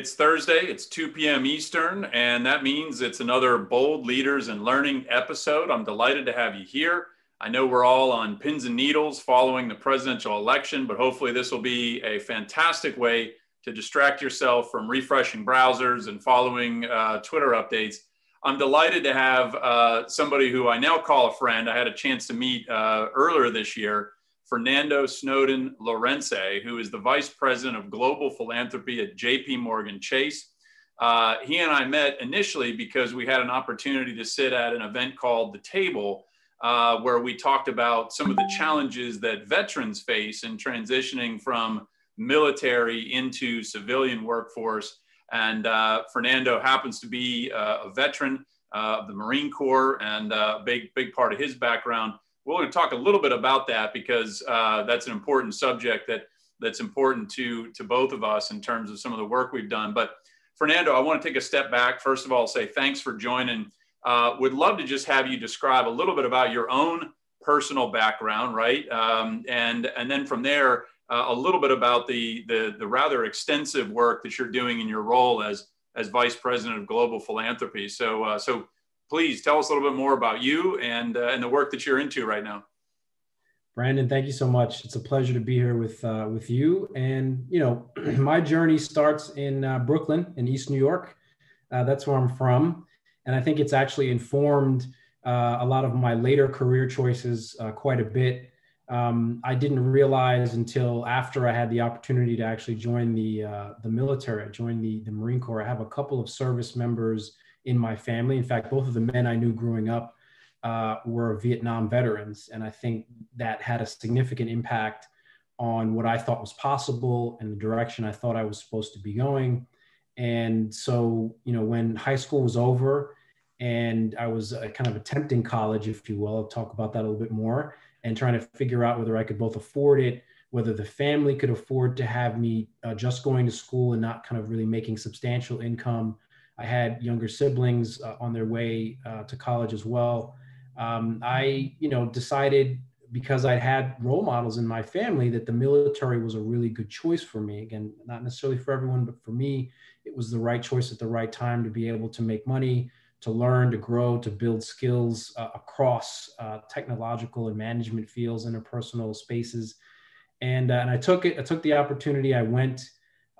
It's Thursday, it's 2 p.m. Eastern, and that means it's another Bold Leaders and Learning episode. I'm delighted to have you here. I know we're all on pins and needles following the presidential election, but hopefully, this will be a fantastic way to distract yourself from refreshing browsers and following uh, Twitter updates. I'm delighted to have uh, somebody who I now call a friend. I had a chance to meet uh, earlier this year. Fernando Snowden Lorence, who is the Vice President of Global Philanthropy at JP Morgan Chase. Uh, he and I met initially because we had an opportunity to sit at an event called The Table, uh, where we talked about some of the challenges that veterans face in transitioning from military into civilian workforce. And uh, Fernando happens to be uh, a veteran uh, of the Marine Corps and a big, big part of his background we're going to talk a little bit about that because uh, that's an important subject that that's important to to both of us in terms of some of the work we've done. But Fernando, I want to take a step back. First of all, say thanks for joining. Uh, would love to just have you describe a little bit about your own personal background, right? Um, and and then from there, uh, a little bit about the, the the rather extensive work that you're doing in your role as as vice president of global philanthropy. So uh, so please tell us a little bit more about you and, uh, and the work that you're into right now. Brandon, thank you so much. It's a pleasure to be here with uh, with you. And you know, my journey starts in uh, Brooklyn, in East New York. Uh, that's where I'm from, and I think it's actually informed uh, a lot of my later career choices uh, quite a bit. Um, I didn't realize until after I had the opportunity to actually join the uh, the military. I joined the the Marine Corps. I have a couple of service members in my family. In fact, both of the men I knew growing up uh, were Vietnam veterans. And I think that had a significant impact on what I thought was possible and the direction I thought I was supposed to be going. And so, you know, when high school was over and I was uh, kind of attempting college, if you will, I'll talk about that a little bit more and trying to figure out whether I could both afford it, whether the family could afford to have me uh, just going to school and not kind of really making substantial income I had younger siblings uh, on their way uh, to college as well. Um, I, you know, decided because I had role models in my family that the military was a really good choice for me. Again, not necessarily for everyone, but for me, it was the right choice at the right time to be able to make money, to learn, to grow, to build skills uh, across uh, technological and management fields, interpersonal spaces. And, uh, and I took it, I took the opportunity. I went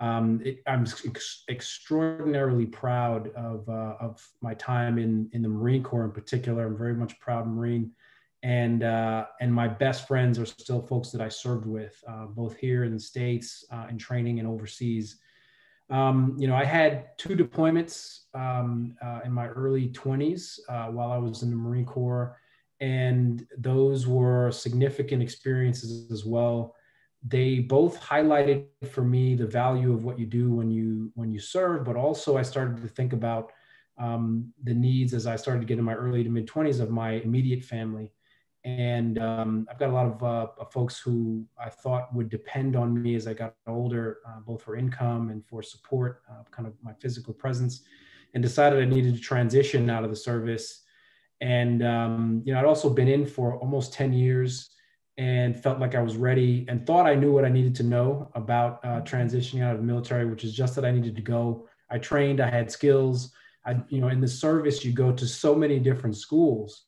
um, it, I'm ex- extraordinarily proud of, uh, of my time in, in the Marine Corps in particular. I'm very much proud Marine. And, uh, and my best friends are still folks that I served with, uh, both here in the States uh, in training and overseas. Um, you know, I had two deployments um, uh, in my early 20s uh, while I was in the Marine Corps. And those were significant experiences as well they both highlighted for me the value of what you do when you when you serve but also i started to think about um, the needs as i started to get in my early to mid 20s of my immediate family. And um, i've got a lot of uh, folks who i thought would depend on me as i got older uh, both for income and for support uh, kind of my physical presence and decided i needed to transition out of the service. And um, you know i'd also been in for almost 10 years and felt like I was ready and thought I knew what I needed to know about uh, transitioning out of the military, which is just that I needed to go. I trained, I had skills. I, you know, in the service, you go to so many different schools.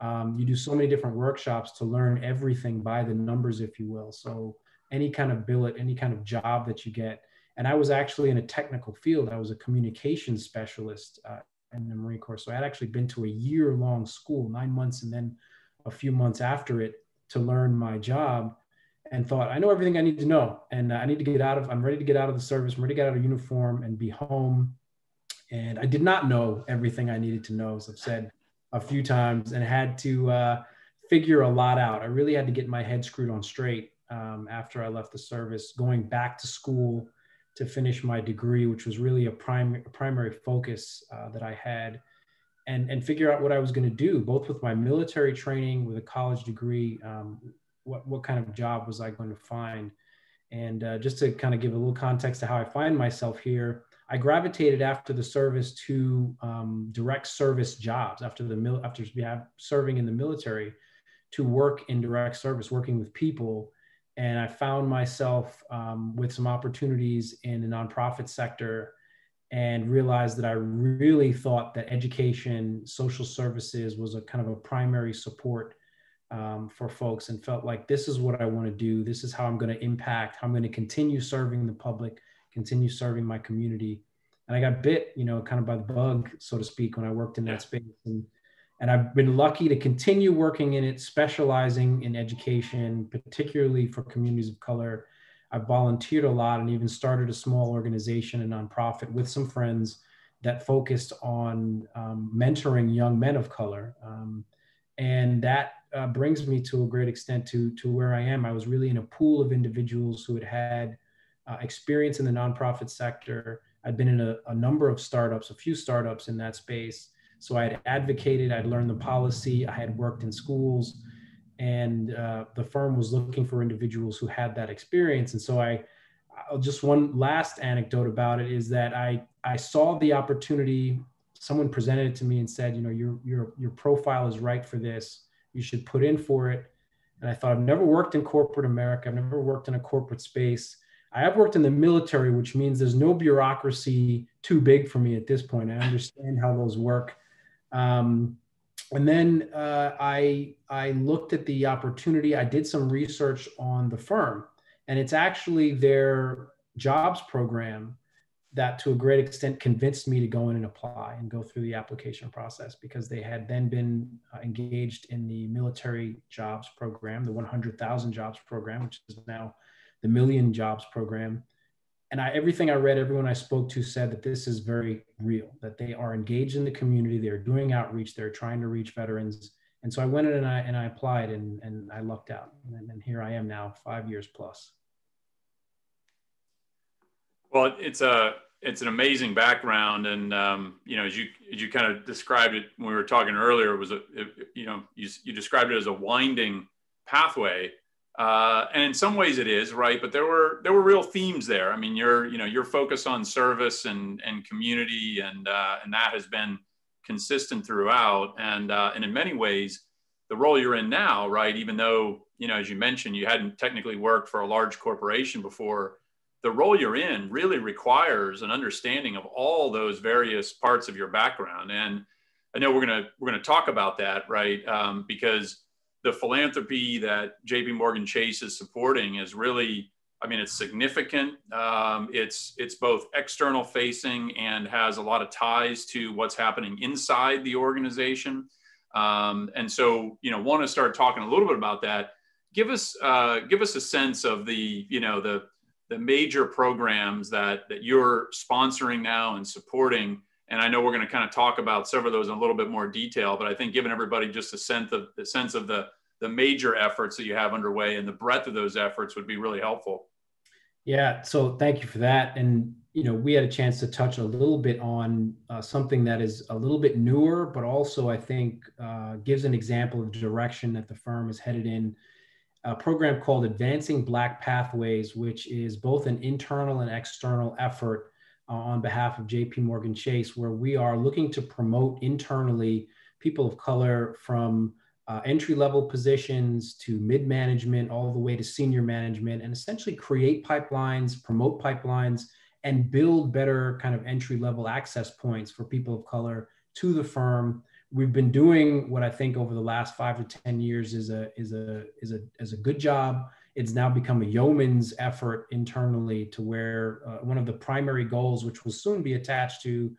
Um, you do so many different workshops to learn everything by the numbers, if you will. So any kind of billet, any kind of job that you get. And I was actually in a technical field. I was a communications specialist uh, in the Marine Corps. So I had actually been to a year long school, nine months, and then a few months after it to learn my job and thought, I know everything I need to know. And I need to get out of, I'm ready to get out of the service. I'm ready to get out of uniform and be home. And I did not know everything I needed to know, as I've said a few times, and had to uh, figure a lot out. I really had to get my head screwed on straight um, after I left the service, going back to school to finish my degree, which was really a, prim- a primary focus uh, that I had and and figure out what I was going to do, both with my military training, with a college degree. Um, what what kind of job was I going to find? And uh, just to kind of give a little context to how I find myself here, I gravitated after the service to um, direct service jobs after the mil- after serving in the military to work in direct service, working with people. and I found myself um, with some opportunities in the nonprofit sector and realized that I really thought that education, social services was a kind of a primary support um, for folks and felt like this is what I want to do. This is how I'm going to impact, how I'm going to continue serving the public, continue serving my community. And I got bit, you know, kind of by the bug, so to speak, when I worked in that space. And and I've been lucky to continue working in it, specializing in education, particularly for communities of color. I've volunteered a lot and even started a small organization, a nonprofit with some friends that focused on um, mentoring young men of color. Um, and that uh, brings me to a great extent to, to where I am. I was really in a pool of individuals who had had uh, experience in the nonprofit sector. I'd been in a, a number of startups, a few startups in that space so I had advocated, I'd learned the policy, I had worked in schools, and uh, the firm was looking for individuals who had that experience. And so I, just one last anecdote about it is that I I saw the opportunity. Someone presented it to me and said, you know, your your your profile is right for this. You should put in for it. And I thought I've never worked in corporate America. I've never worked in a corporate space. I have worked in the military, which means there's no bureaucracy too big for me at this point. I understand how those work. Um, and then uh, I I looked at the opportunity. I did some research on the firm, and it's actually their jobs program that, to a great extent, convinced me to go in and apply and go through the application process because they had then been uh, engaged in the military jobs program, the 100,000 jobs program, which is now the million jobs program and I, everything I read, everyone I spoke to said that this is very real, that they are engaged in the community, they're doing outreach, they're trying to reach veterans. And so I went in and I, and I applied and, and I lucked out. And, and here I am now, five years plus. Well, it's a, it's an amazing background. And, um, you know, as you, as you kind of described it when we were talking earlier, was a, it, you know, you, you described it as a winding pathway uh, and in some ways it is right? But there were there were real themes there. I mean you're you know your focus on service and and community and uh, and that has been consistent throughout. And uh, and in many ways the role you're in now right even though you know as you mentioned you hadn't technically worked for a large corporation before the role you're in really requires an understanding of all those various parts of your background. And i know we're to we're to talk about that right um, because the philanthropy that JP Morgan Chase is supporting is really, I mean, it's significant. Um, it's it's both external facing and has a lot of ties to what's happening inside the organization. Um, and so, you know, want to start talking a little bit about that. Give us uh, give us a sense of the you know the the major programs that that you're sponsoring now and supporting and I know we're going to kind of talk about several of those in a little bit more detail, but I think giving everybody just a sense of the sense of the the major efforts that you have underway and the breadth of those efforts would be really helpful. Yeah, so thank you for that. And you know, we had a chance to touch a little bit on uh, something that is a little bit newer, but also I think uh, gives an example of direction that the firm is headed in. A program called Advancing Black Pathways, which is both an internal and external effort uh, on behalf of JP Morgan Chase, where we are looking to promote internally people of color from uh, entry level positions to mid management, all the way to senior management, and essentially create pipelines, promote pipelines, and build better kind of entry level access points for people of color to the firm. We've been doing what I think over the last five to ten years is a is a is a is a good job it's now become a yeoman's effort internally to where uh, one of the primary goals, which will soon be attached to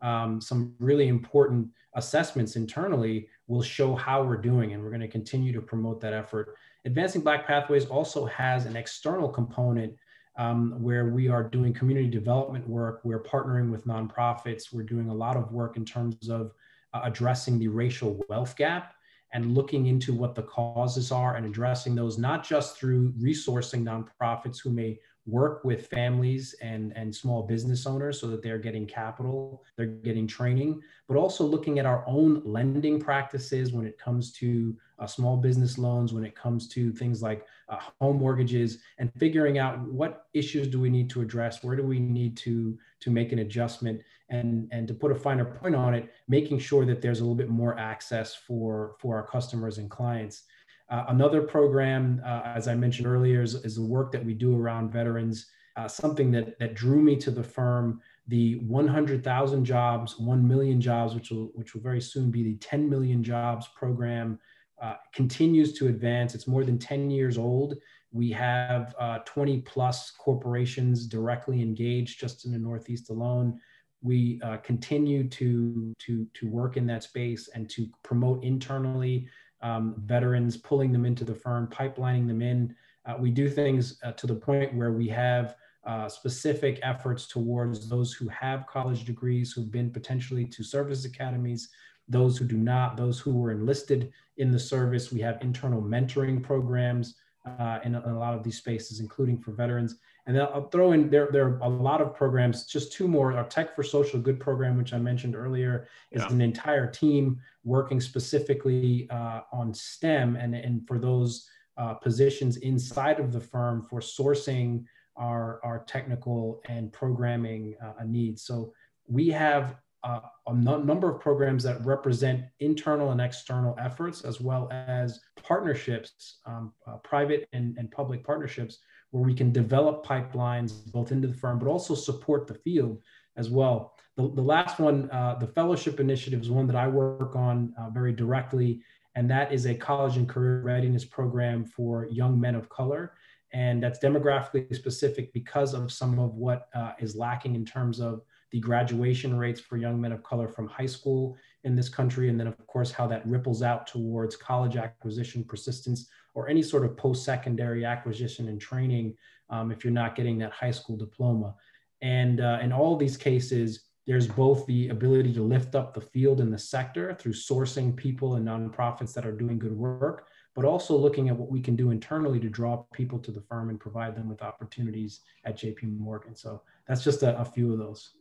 um, some really important assessments internally, will show how we're doing. And we're going to continue to promote that effort. Advancing Black Pathways also has an external component um, where we are doing community development work. We're partnering with nonprofits. We're doing a lot of work in terms of uh, addressing the racial wealth gap and looking into what the causes are and addressing those, not just through resourcing nonprofits who may work with families and, and small business owners so that they're getting capital, they're getting training, but also looking at our own lending practices when it comes to uh, small business loans, when it comes to things like uh, home mortgages, and figuring out what issues do we need to address, where do we need to, to make an adjustment, and, and to put a finer point on it, making sure that there's a little bit more access for, for our customers and clients. Uh, another program, uh, as I mentioned earlier, is, is, the work that we do around veterans. Uh, something that, that drew me to the firm, the 100,000 jobs, 1 million jobs, which will, which will very soon be the 10 million jobs program, uh, continues to advance. It's more than 10 years old. We have uh, 20 plus corporations directly engaged just in the Northeast alone. We uh, continue to, to, to work in that space and to promote internally um, veterans, pulling them into the firm, pipelining them in. Uh, we do things uh, to the point where we have uh, specific efforts towards those who have college degrees, who've been potentially to service academies, those who do not, those who were enlisted in the service. We have internal mentoring programs uh, in, a, in, a, lot of these spaces, including for veterans. And then I'll throw in there, there are a lot of programs, just two more. Our Tech for Social Good program, which I mentioned earlier, is yeah. an entire team working specifically uh, on STEM and, and for those uh, positions inside of the firm for sourcing our, our technical and programming uh, needs. So we have uh, a number of programs that represent internal and external efforts, as well as partnerships, um, uh, private and, and public partnerships, where we can develop pipelines both into the firm, but also support the field as well. The, the last one, uh, the fellowship initiative, is one that I work on uh, very directly, and that is a college and career readiness program for young men of color. And that's demographically specific because of some of what uh, is lacking in terms of the graduation rates for young men of color from high school in this country, and then, of course, how that ripples out towards college acquisition, persistence, or any sort of post secondary acquisition and training um, if you're not getting that high school diploma. And uh, in all these cases, there's both the ability to lift up the field in the sector through sourcing people and nonprofits that are doing good work, but also looking at what we can do internally to draw people to the firm and provide them with opportunities at JP Morgan. So that's just a, a few of those.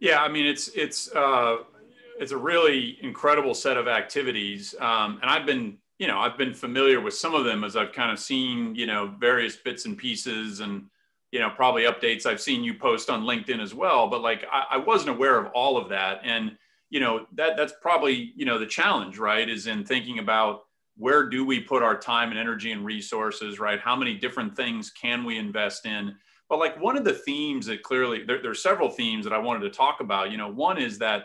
Yeah, I mean it's it's uh, it's a really incredible set of activities, um, and I've been you know I've been familiar with some of them as I've kind of seen you know various bits and pieces and you know probably updates. I've seen you post on LinkedIn as well, but like I, I wasn't aware of all of that, and you know that that's probably you know the challenge right is in thinking about where do we put our time and energy and resources right? How many different things can we invest in? But like one of the themes that clearly there, there are several themes that I wanted to talk about. You know, one is that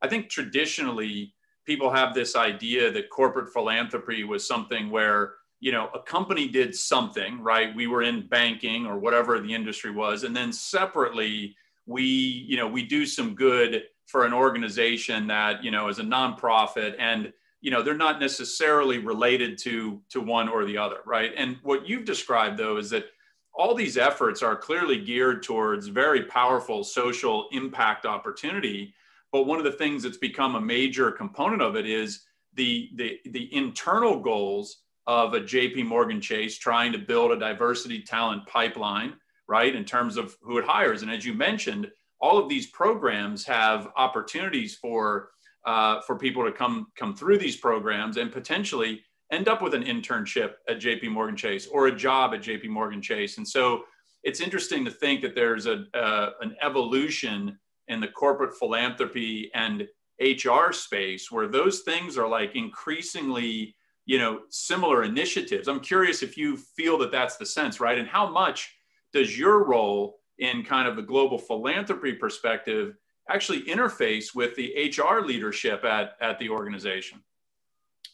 I think traditionally people have this idea that corporate philanthropy was something where you know a company did something right? We were in banking or whatever the industry was. And then separately we you know we do some good for an organization that you know is a nonprofit and you know they're not necessarily related to to one or the other right? And what you've described though is that all these efforts are clearly geared towards very powerful social impact opportunity. But one of the things that's become a major component of it is the, the, the internal goals of a JP Morgan Chase trying to build a diversity talent pipeline, right, in terms of who it hires. And as you mentioned, all of these programs have opportunities for, uh, for people to come, come through these programs and potentially end up with an internship at JP Morgan Chase or a job at JP Morgan Chase. And so it's interesting to think that there's a, uh, an evolution in the corporate philanthropy and HR space where those things are like increasingly, you know, similar initiatives. I'm curious if you feel that that's the sense, right? And how much does your role in kind of the global philanthropy perspective actually interface with the HR leadership at, at the organization?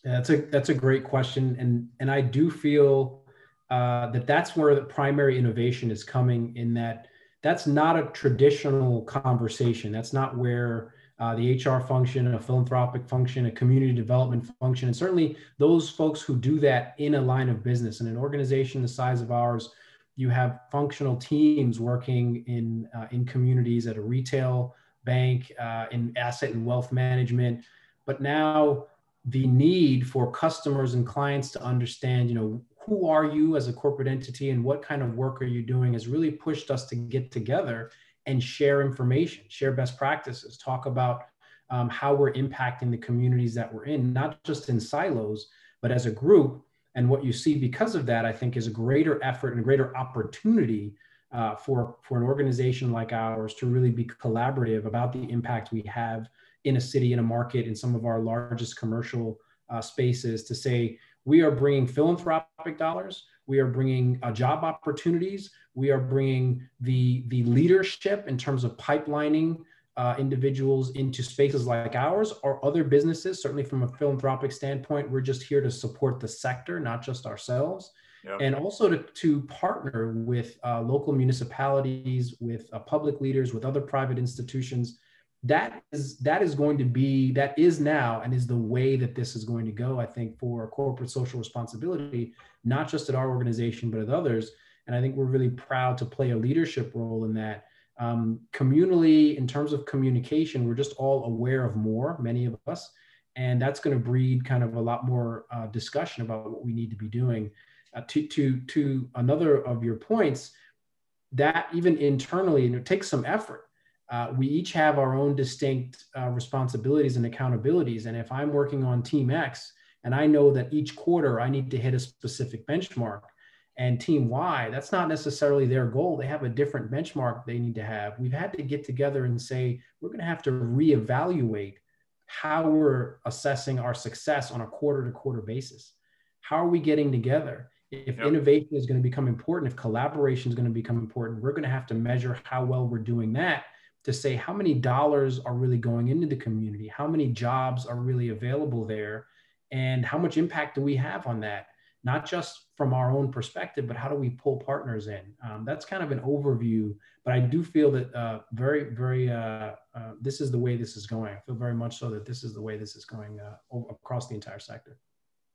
Yeah, that's a that's a great question, and and I do feel uh, that that's where the primary innovation is coming. In that, that's not a traditional conversation. That's not where uh, the HR function, a philanthropic function, a community development function, and certainly those folks who do that in a line of business. In an organization the size of ours, you have functional teams working in uh, in communities at a retail bank, uh, in asset and wealth management, but now the need for customers and clients to understand, you know, who are you as a corporate entity and what kind of work are you doing has really pushed us to get together and share information, share best practices, talk about um, how we're impacting the communities that we're in, not just in silos, but as a group. And what you see because of that, I think, is a greater effort and a greater opportunity uh, for, for an organization like ours to really be collaborative about the impact we have in a city, in a market, in some of our largest commercial uh, spaces to say we are bringing philanthropic dollars. We are bringing uh, job opportunities. We are bringing the, the leadership in terms of pipelining uh, individuals into spaces like ours or other businesses. Certainly, from a philanthropic standpoint, we're just here to support the sector, not just ourselves. Yep. And also to, to partner with uh, local municipalities, with uh, public leaders, with other private institutions that is that is going to be that is now and is the way that this is going to go i think for corporate social responsibility not just at our organization but at others. And i think we're really proud to play a leadership role in that. Um, communally in terms of communication we're just all aware of more many of us. And that's going to breed kind of a lot more uh, discussion about what we need to be doing. Uh, to to to another of your points that even internally it takes some effort uh, we each have our own distinct uh, responsibilities and accountabilities. And if I'm working on Team X and I know that each quarter I need to hit a specific benchmark, and Team Y, that's not necessarily their goal. They have a different benchmark they need to have. We've had to get together and say, we're going to have to reevaluate how we're assessing our success on a quarter to quarter basis. How are we getting together? If yep. innovation is going to become important, if collaboration is going to become important, we're going to have to measure how well we're doing that to say how many dollars are really going into the community, how many jobs are really available there, and how much impact do we have on that? Not just from our own perspective, but how do we pull partners in? Um, that's kind of an overview, but I do feel that uh, very, very, uh, uh, this is the way this is going. I feel very much so that this is the way this is going uh, across the entire sector.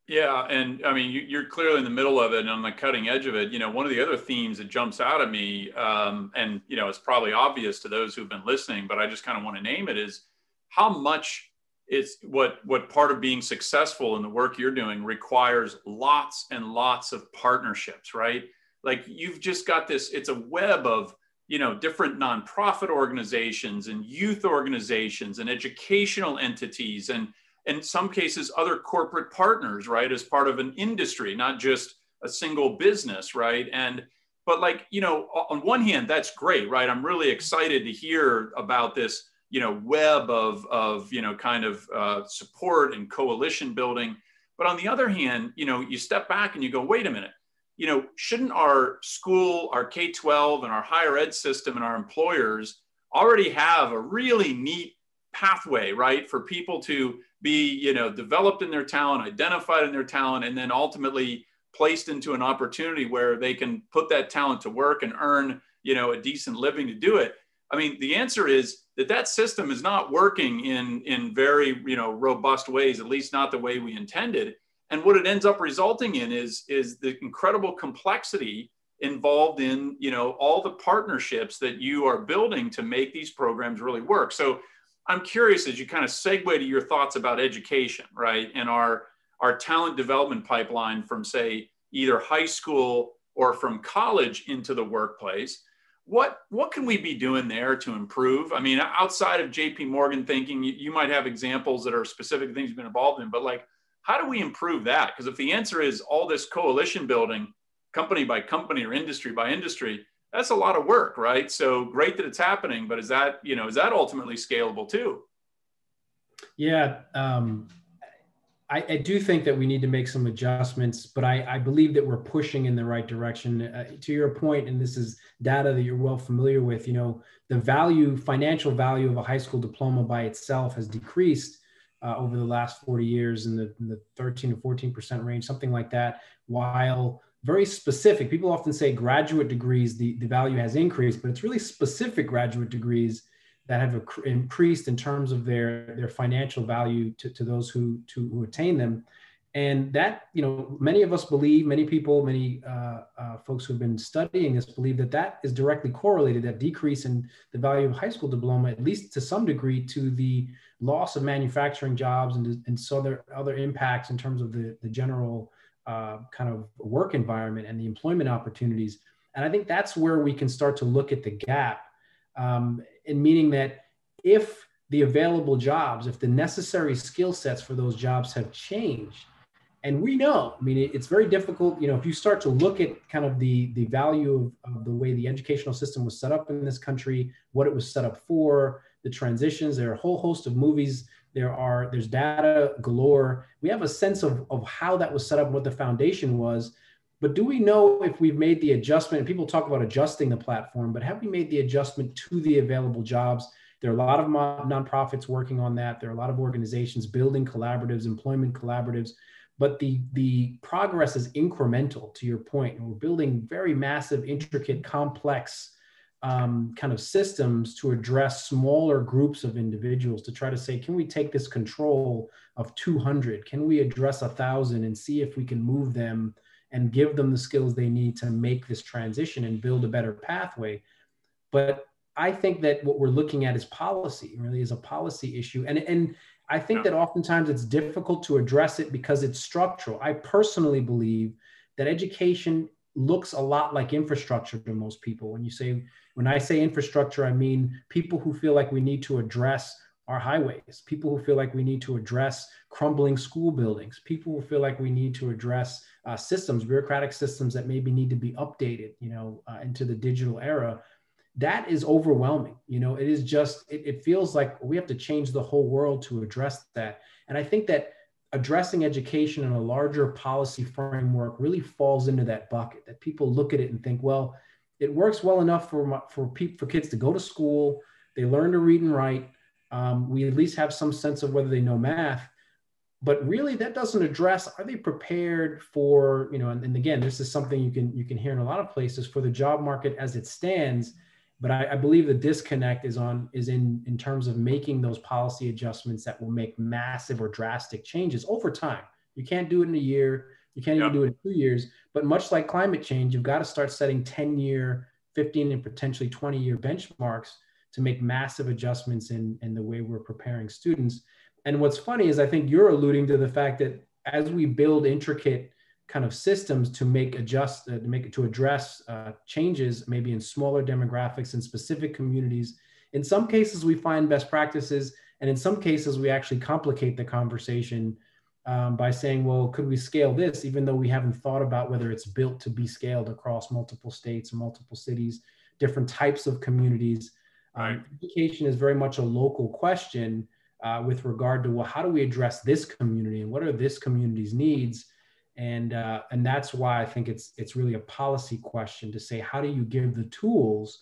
Yeah, and I mean, you, are clearly in the middle of it and on the cutting edge of it. You know, one of the other themes that jumps out at me, um, and you know, it's probably obvious to those who've been listening, but I just kind of want to name it is how much it's what what part of being successful in the work you're doing requires lots and lots of partnerships, right? Like you've just got this. It's a web of you know different nonprofit organizations and youth organizations and educational entities and in some cases other corporate partners right as part of an industry not just a single business right? And but like you know on one hand that's great right? I'm really excited to hear about this you know web of of you know kind of uh, support and coalition building. But on the other hand you know you step back and you go wait a minute. You know shouldn't our school our k-12 and our higher ed system and our employers already have a really neat pathway right for people to be you know developed in their talent identified in their talent and then ultimately placed into an opportunity where they can put that talent to work and earn you know a decent living to do it. I mean the answer is that that system is not working in in very you know robust ways at least not the way we intended. And what it ends up resulting in is is the incredible complexity involved in you know all the partnerships that you are building to make these programs really work. So I'm curious as you kind of segue to your thoughts about education, right? And our our talent development pipeline from say either high school or from college into the workplace. What what can we be doing there to improve? I mean, outside of JP Morgan thinking, you, you might have examples that are specific things you've been involved in, but like how do we improve that? Because if the answer is all this coalition building, company by company or industry by industry, that's a lot of work, right? So great that it's happening, but is that, you know, is that ultimately scalable too? Yeah. Um, I, I, do think that we need to make some adjustments, but I, I believe that we're pushing in the right direction. Uh, to your point, and this is data that you're well familiar with, you know, the value, financial value of a high school diploma by itself has decreased uh, over the last 40 years in the, in the 13 to 14% range, something like that, while very specific. People often say graduate degrees, the, the value has increased, but it's really specific graduate degrees that have increased in terms of their, their financial value to, to those who, to, who attain them. And that, you know, many of us believe, many people, many uh, uh, folks who have been studying this believe that that is directly correlated, that decrease in the value of high school diploma, at least to some degree, to the loss of manufacturing jobs and, and so other, other impacts in terms of the, the general uh, kind of work environment and the employment opportunities. And I think that's where we can start to look at the gap, um, in meaning that if the available jobs, if the necessary skill sets for those jobs have changed, and we know, I mean, it's very difficult. You know, if you start to look at kind of the the value of, of the way the educational system was set up in this country, what it was set up for, the transitions, there are a whole host of movies There are there's data galore. We have a sense of, of how that was set up, and what the foundation was. But do we know if we've made the adjustment? And people talk about adjusting the platform, but have we made the adjustment to the available jobs? There are a lot of nonprofits working on that. There are a lot of organizations building collaboratives, employment collaboratives, but the, the progress is incremental to your point. And we're building very massive, intricate, complex um, kind of systems to address smaller groups of individuals to try to say, can we take this control of 200? Can we address a thousand and see if we can move them and give them the skills they need to make this transition and build a better pathway? But I think that what we're looking at is policy, really is a policy issue. And, and I think that oftentimes it's difficult to address it because it's structural. I personally believe that education looks a lot like infrastructure to most people. When you say, when I say infrastructure, I mean people who feel like we need to address our highways, people who feel like we need to address crumbling school buildings, people who feel like we need to address uh, systems, bureaucratic systems that maybe need to be updated, you know, uh, into the digital era that is overwhelming you know it is just it, it, feels like we have to change the whole world to address that and i think that addressing education in a larger policy framework really falls into that bucket that people look at it and think well it works well enough for for people for kids to go to school they learn to read and write um, we at least have some sense of whether they know math. But really that doesn't address are they prepared for you know and, and again this is something you can you can hear in a lot of places for the job market as it stands but I, I, believe the disconnect is on is in in terms of making those policy adjustments that will make massive or drastic changes over time. You can't do it in a year. You can't even do it in two years. But much like climate change, you've got to start setting 10 year, 15, and potentially 20 year benchmarks to make massive adjustments in, in the way we're preparing students. And what's funny is I think you're alluding to the fact that as we build intricate kind of systems to make adjust uh, to make it to address uh, changes maybe in smaller demographics and specific communities. In some cases we find best practices and in some cases we actually complicate the conversation um, by saying well could we scale this even though we haven't thought about whether it's built to be scaled across multiple states multiple cities different types of communities? Um, right. um, education is very much a local question uh, with regard to well how do we address this community and what are this community's needs and uh, and that's why I think it's it's really a policy question to say how do you give the tools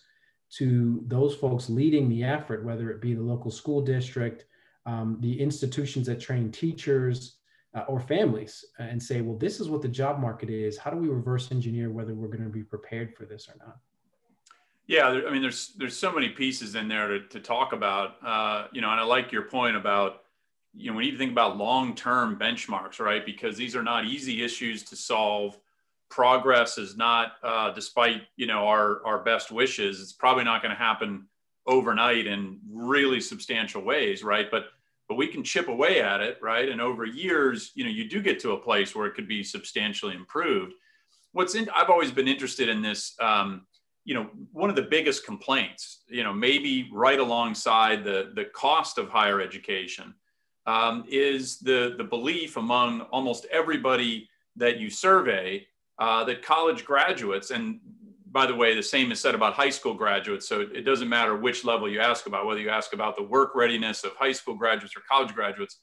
to those folks leading the effort, whether it be the local school district, um, the institutions that train teachers, uh, or families, and say, well, this is what the job market is. How do we reverse engineer whether we're going to be prepared for this or not? Yeah, I mean, there's there's so many pieces in there to, to talk about, uh, you know, and I like your point about you know, we need to think about long-term benchmarks, right? Because these are not easy issues to solve. Progress is not, uh, despite you know our our best wishes, it's probably not going to happen overnight in really substantial ways, right? But but we can chip away at it, right? And over years, you know, you do get to a place where it could be substantially improved. What's in, I've always been interested in this. Um, you know, one of the biggest complaints, you know, maybe right alongside the the cost of higher education um, is the, the belief among almost everybody that you survey uh, that college graduates, and by the way, the same is said about high school graduates. So it doesn't matter which level you ask about, whether you ask about the work readiness of high school graduates or college graduates,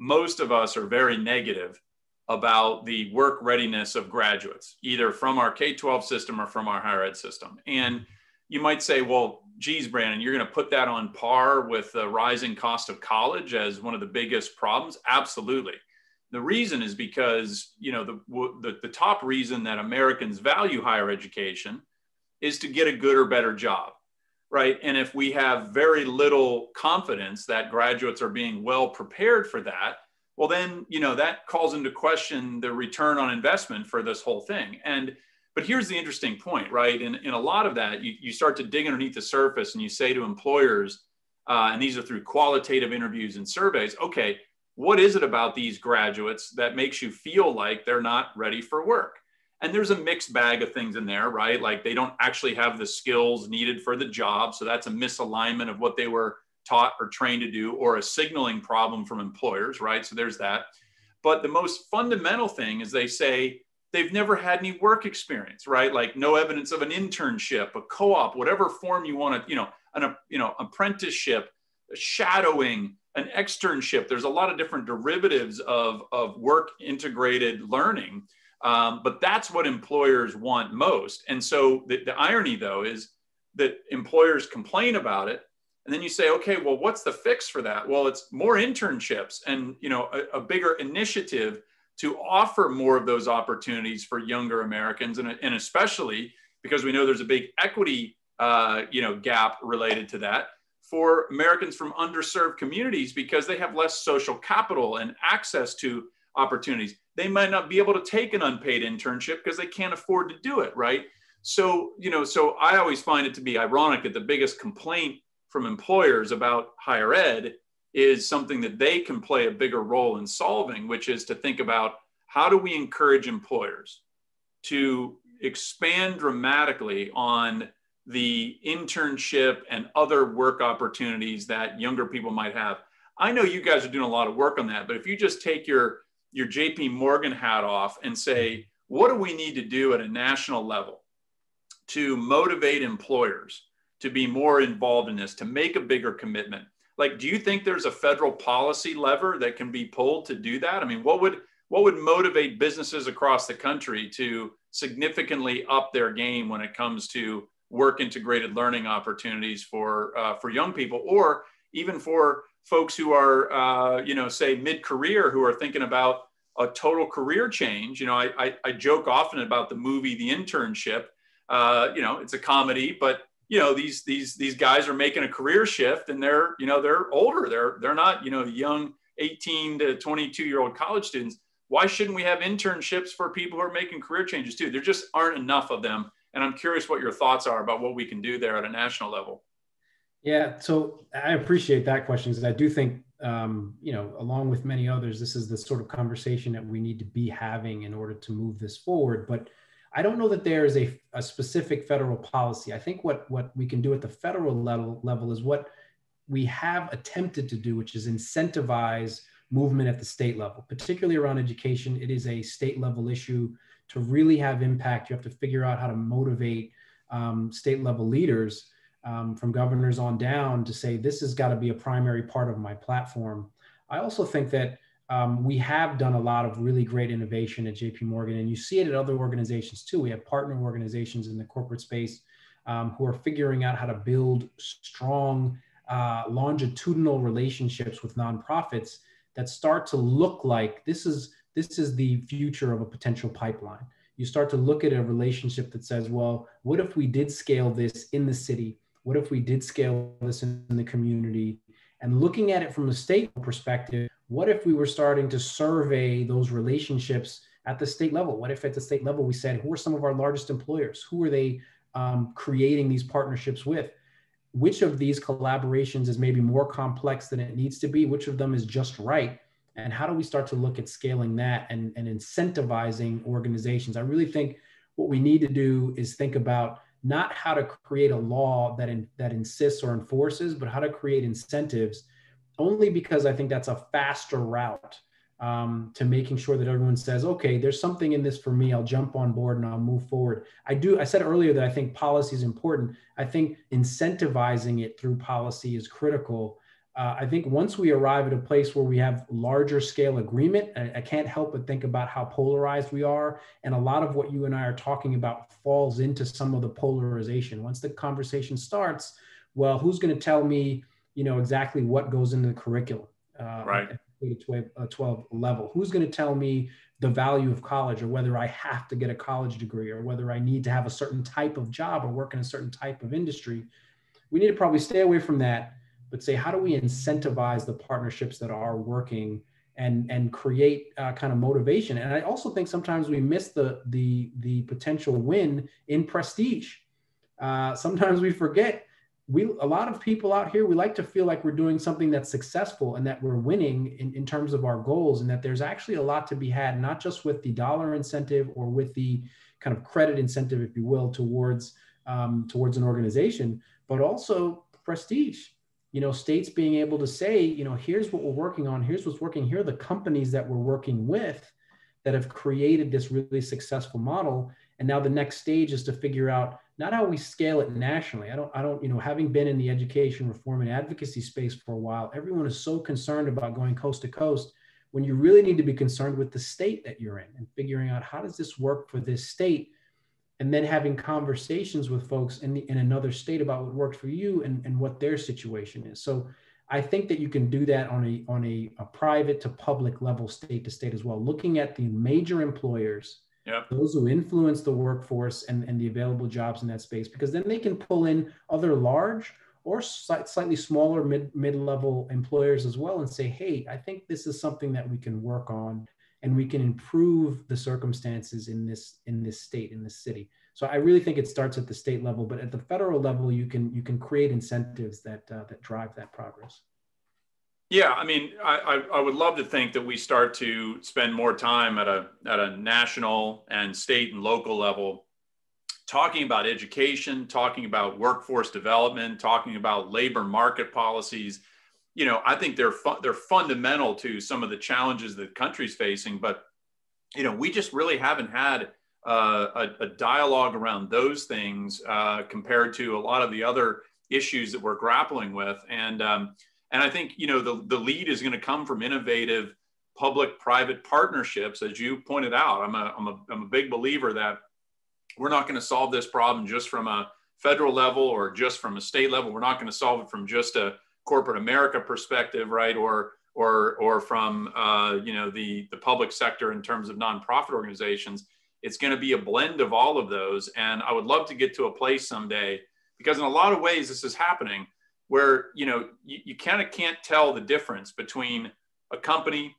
most of us are very negative about the work readiness of graduates, either from our K 12 system or from our higher ed system. And you might say, well, geez, Brandon, you're going to put that on par with the rising cost of college as one of the biggest problems? Absolutely. The reason is because, you know, the, the, the top reason that Americans value higher education is to get a good or better job, right? And if we have very little confidence that graduates are being well prepared for that, well, then, you know, that calls into question the return on investment for this whole thing. And but here's the interesting point, right? In, in a lot of that, you, you start to dig underneath the surface and you say to employers, uh, and these are through qualitative interviews and surveys, okay, what is it about these graduates that makes you feel like they're not ready for work? And there's a mixed bag of things in there, right? Like they don't actually have the skills needed for the job. So that's a misalignment of what they were taught or trained to do, or a signaling problem from employers, right? So there's that. But the most fundamental thing is they say, they've never had any work experience, right? Like no evidence of an internship, a co-op, whatever form you want to, you know, an you know apprenticeship, shadowing, an externship. There's a lot of different derivatives of, of work integrated learning. Um, but that's what employers want most. And so the, the irony, though, is that employers complain about it and then you say okay well what's the fix for that well it's more internships and you know a, a bigger initiative to offer more of those opportunities for younger americans and, and especially because we know there's a big equity uh, you know gap related to that for americans from underserved communities because they have less social capital and access to opportunities. They might not be able to take an unpaid internship because they can't afford to do it right? So you know so i always find it to be ironic that the biggest complaint from employers about higher ed is something that they can play a bigger role in solving, which is to think about how do we encourage employers to expand dramatically on the internship and other work opportunities that younger people might have. I know you guys are doing a lot of work on that, but if you just take your your JP Morgan hat off and say, what do we need to do at a national level to motivate employers to be more involved in this, to make a bigger commitment? Like, do you think there's a federal policy lever that can be pulled to do that? I mean, what would what would motivate businesses across the country to significantly up their game when it comes to work integrated learning opportunities for uh, for young people, or even for folks who are, uh, you know, say mid career who are thinking about a total career change? You know, I, I, I joke often about the movie The Internship. Uh, you know, it's a comedy, but you know these these these guys are making a career shift and they're you know they're older. They're they're not you know young 18 to 22 year old college students. Why shouldn't we have internships for people who are making career changes too? There just aren't enough of them. And i'm curious what your thoughts are about what we can do there at a national level. Yeah so i appreciate that question because i do think um, you know along with many others this is the sort of conversation that we need to be having in order to move this forward. But I don't know that there is a, a specific federal policy. I think what, what we can do at the federal level, level is what we have attempted to do, which is incentivize movement at the state level, particularly around education. It is a state level issue. To really have impact, you have to figure out how to motivate um, state level leaders um, from governors on down to say, this has got to be a primary part of my platform. I also think that um, we have done a lot of really great innovation at JP Morgan, and you see it at other organizations too. We have partner organizations in the corporate space um, who are figuring out how to build strong, uh, longitudinal relationships with nonprofits that start to look like this is this is the future of a potential pipeline. You start to look at a relationship that says, well, what if we did scale this in the city? What if we did scale this in the community? And looking at it from a state perspective, what if we were starting to survey those relationships at the state level? What if at the state level we said, who are some of our largest employers? Who are they um, creating these partnerships with? Which of these collaborations is maybe more complex than it needs to be? Which of them is just right? And how do we start to look at scaling that and, and incentivizing organizations? I really think what we need to do is think about not how to create a law that, in, that insists or enforces, but how to create incentives only because I think that's a faster route um, to making sure that everyone says, okay, there's something in this for me. I'll jump on board and I'll move forward. I do. I said earlier that I think policy is important. I think incentivizing it through policy is critical. Uh, I think once we arrive at a place where we have larger scale agreement, I, I can't help but think about how polarized we are. And a lot of what you and I are talking about falls into some of the polarization. Once the conversation starts, well, who's going to tell me you know exactly what goes into the curriculum uh, right. at the 12, uh, 12 level. Who's going to tell me the value of college or whether i have to get a college degree or whether i need to have a certain type of job or work in a certain type of industry? We need to probably stay away from that but say how do we incentivize the partnerships that are working and and create uh, kind of motivation? And i also think sometimes we miss the the the potential win in prestige. Uh, sometimes we forget we a lot of people out here we like to feel like we're doing something that's successful and that we're winning in, in terms of our goals and that there's actually a lot to be had not just with the dollar incentive or with the kind of credit incentive if you will towards um, towards an organization but also prestige. You know states being able to say you know here's what we're working on here's what's working here are the companies that we're working with that have created this really successful model. And now the next stage is to figure out not how we scale it nationally. I don't, I don't, you know, having been in the education reform and advocacy space for a while, everyone is so concerned about going coast to coast when you really need to be concerned with the state that you're in and figuring out how does this work for this state and then having conversations with folks in, the, in another state about what works for you and, and what their situation is. So I think that you can do that on a on a, a private to public level, state to state as well, looking at the major employers, yep. those who influence the workforce and, and the available jobs in that space, because then they can pull in other large or slightly smaller mid mid level employers as well and say, hey, I think this is something that we can work on and we can improve the circumstances in this in this state in this city. So I really think it starts at the state level, but at the federal level, you can you can create incentives that uh, that drive that progress. Yeah, I mean, I, I, would love to think that we start to spend more time at a at a national and state and local level, talking about education, talking about workforce development, talking about labor market policies. You know, I think they're fu- they're fundamental to some of the challenges that the country's facing. But you know, we just really haven't had uh, a, a, dialogue around those things uh, compared to a lot of the other issues that we're grappling with. And um, and I think you know the the lead is going to come from innovative public-private partnerships, as you pointed out. I'm a I'm a I'm a big believer that we're not going to solve this problem just from a federal level or just from a state level. We're not going to solve it from just a corporate America perspective, right? Or or or from uh, you know the the public sector in terms of nonprofit organizations it's going to be a blend of all of those. And I would love to get to a place someday because in a lot of ways this is happening where, you know, you, you kind of can't tell the difference between a company,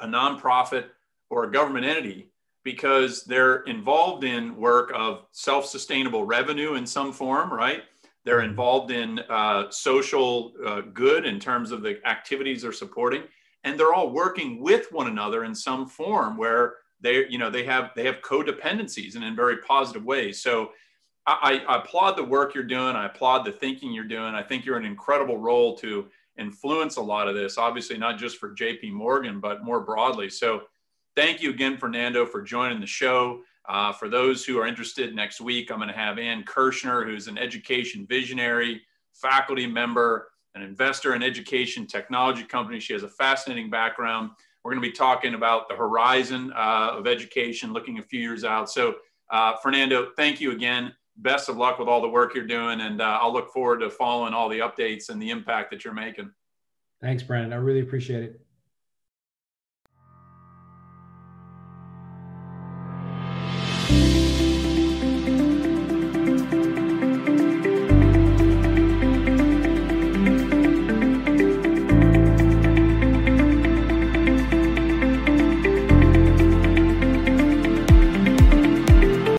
a nonprofit, or a government entity because they're involved in work of self-sustainable revenue in some form, right? They're mm-hmm. involved in uh, social uh, good in terms of the activities they're supporting, and they're all working with one another in some form where they you know they have they have codependencies and in very positive ways so I, I, applaud the work you're doing. I applaud the thinking you're doing. I think you're an incredible role to influence a lot of this obviously not just for jp morgan but more broadly. So thank you again fernando for joining the show. Uh, for those who are interested next week i'm going to have ann kirschner who's an education visionary faculty member an investor in education technology company. She has a fascinating background. We're going to be talking about the horizon uh, of education, looking a few years out. So, uh, Fernando, thank you again. Best of luck with all the work you're doing, and uh, I'll look forward to following all the updates and the impact that you're making. Thanks, Brandon. I really appreciate it.